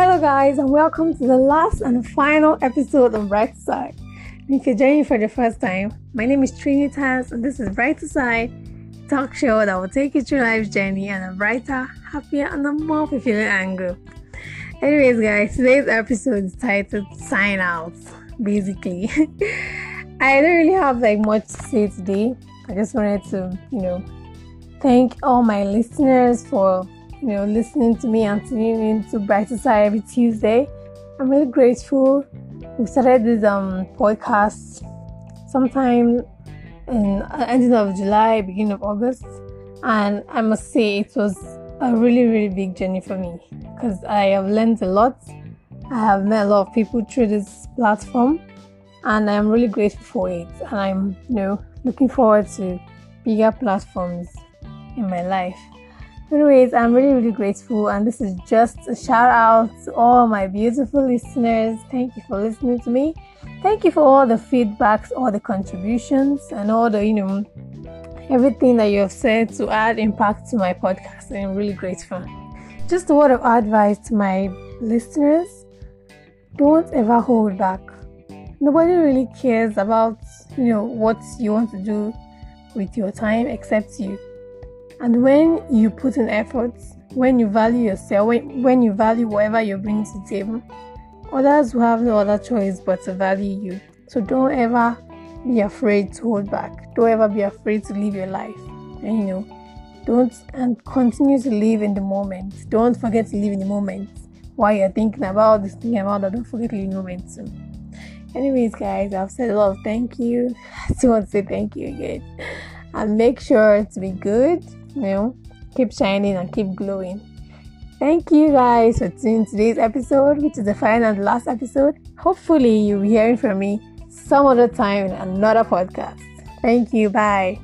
Hello, guys, and welcome to the last and final episode of Bright Side. if you're joining for the first time, my name is Trini Trinitas, and this is Bright Side talk show that will take you through life's journey and a brighter, happier, and a more fulfilling angle. Anyways, guys, today's episode is titled "Sign Out." Basically, I don't really have like much to say today. I just wanted to, you know, thank all my listeners for you know, listening to me and tuning in to Brighter Side every Tuesday. I'm really grateful. We started this um podcast sometime in uh, ending of July, beginning of August, and I must say it was a really really big journey for me because I have learned a lot. I have met a lot of people through this platform, and I'm really grateful for it. And I'm you know looking forward to bigger platforms in my life. Anyways, I'm really, really grateful, and this is just a shout out to all my beautiful listeners. Thank you for listening to me. Thank you for all the feedbacks, all the contributions, and all the, you know, everything that you have said to add impact to my podcast. I'm really grateful. Just a word of advice to my listeners don't ever hold back. Nobody really cares about, you know, what you want to do with your time except you and when you put in effort, when you value yourself, when, when you value whatever you bring to the table, others will have no other choice but to value you. So don't ever be afraid to hold back. Don't ever be afraid to live your life. And you know, don't and continue to live in the moment. Don't forget to live in the moment while you're thinking about this, thinking about that. Don't forget to live in the moment too. Anyways, guys, I've said a lot of thank you. I still want to say thank you again. And make sure to be good you know, keep shining and keep glowing. Thank you guys for tuning today's episode, which is the final and last episode. Hopefully, you'll be hearing from me some other time in another podcast. Thank you. Bye.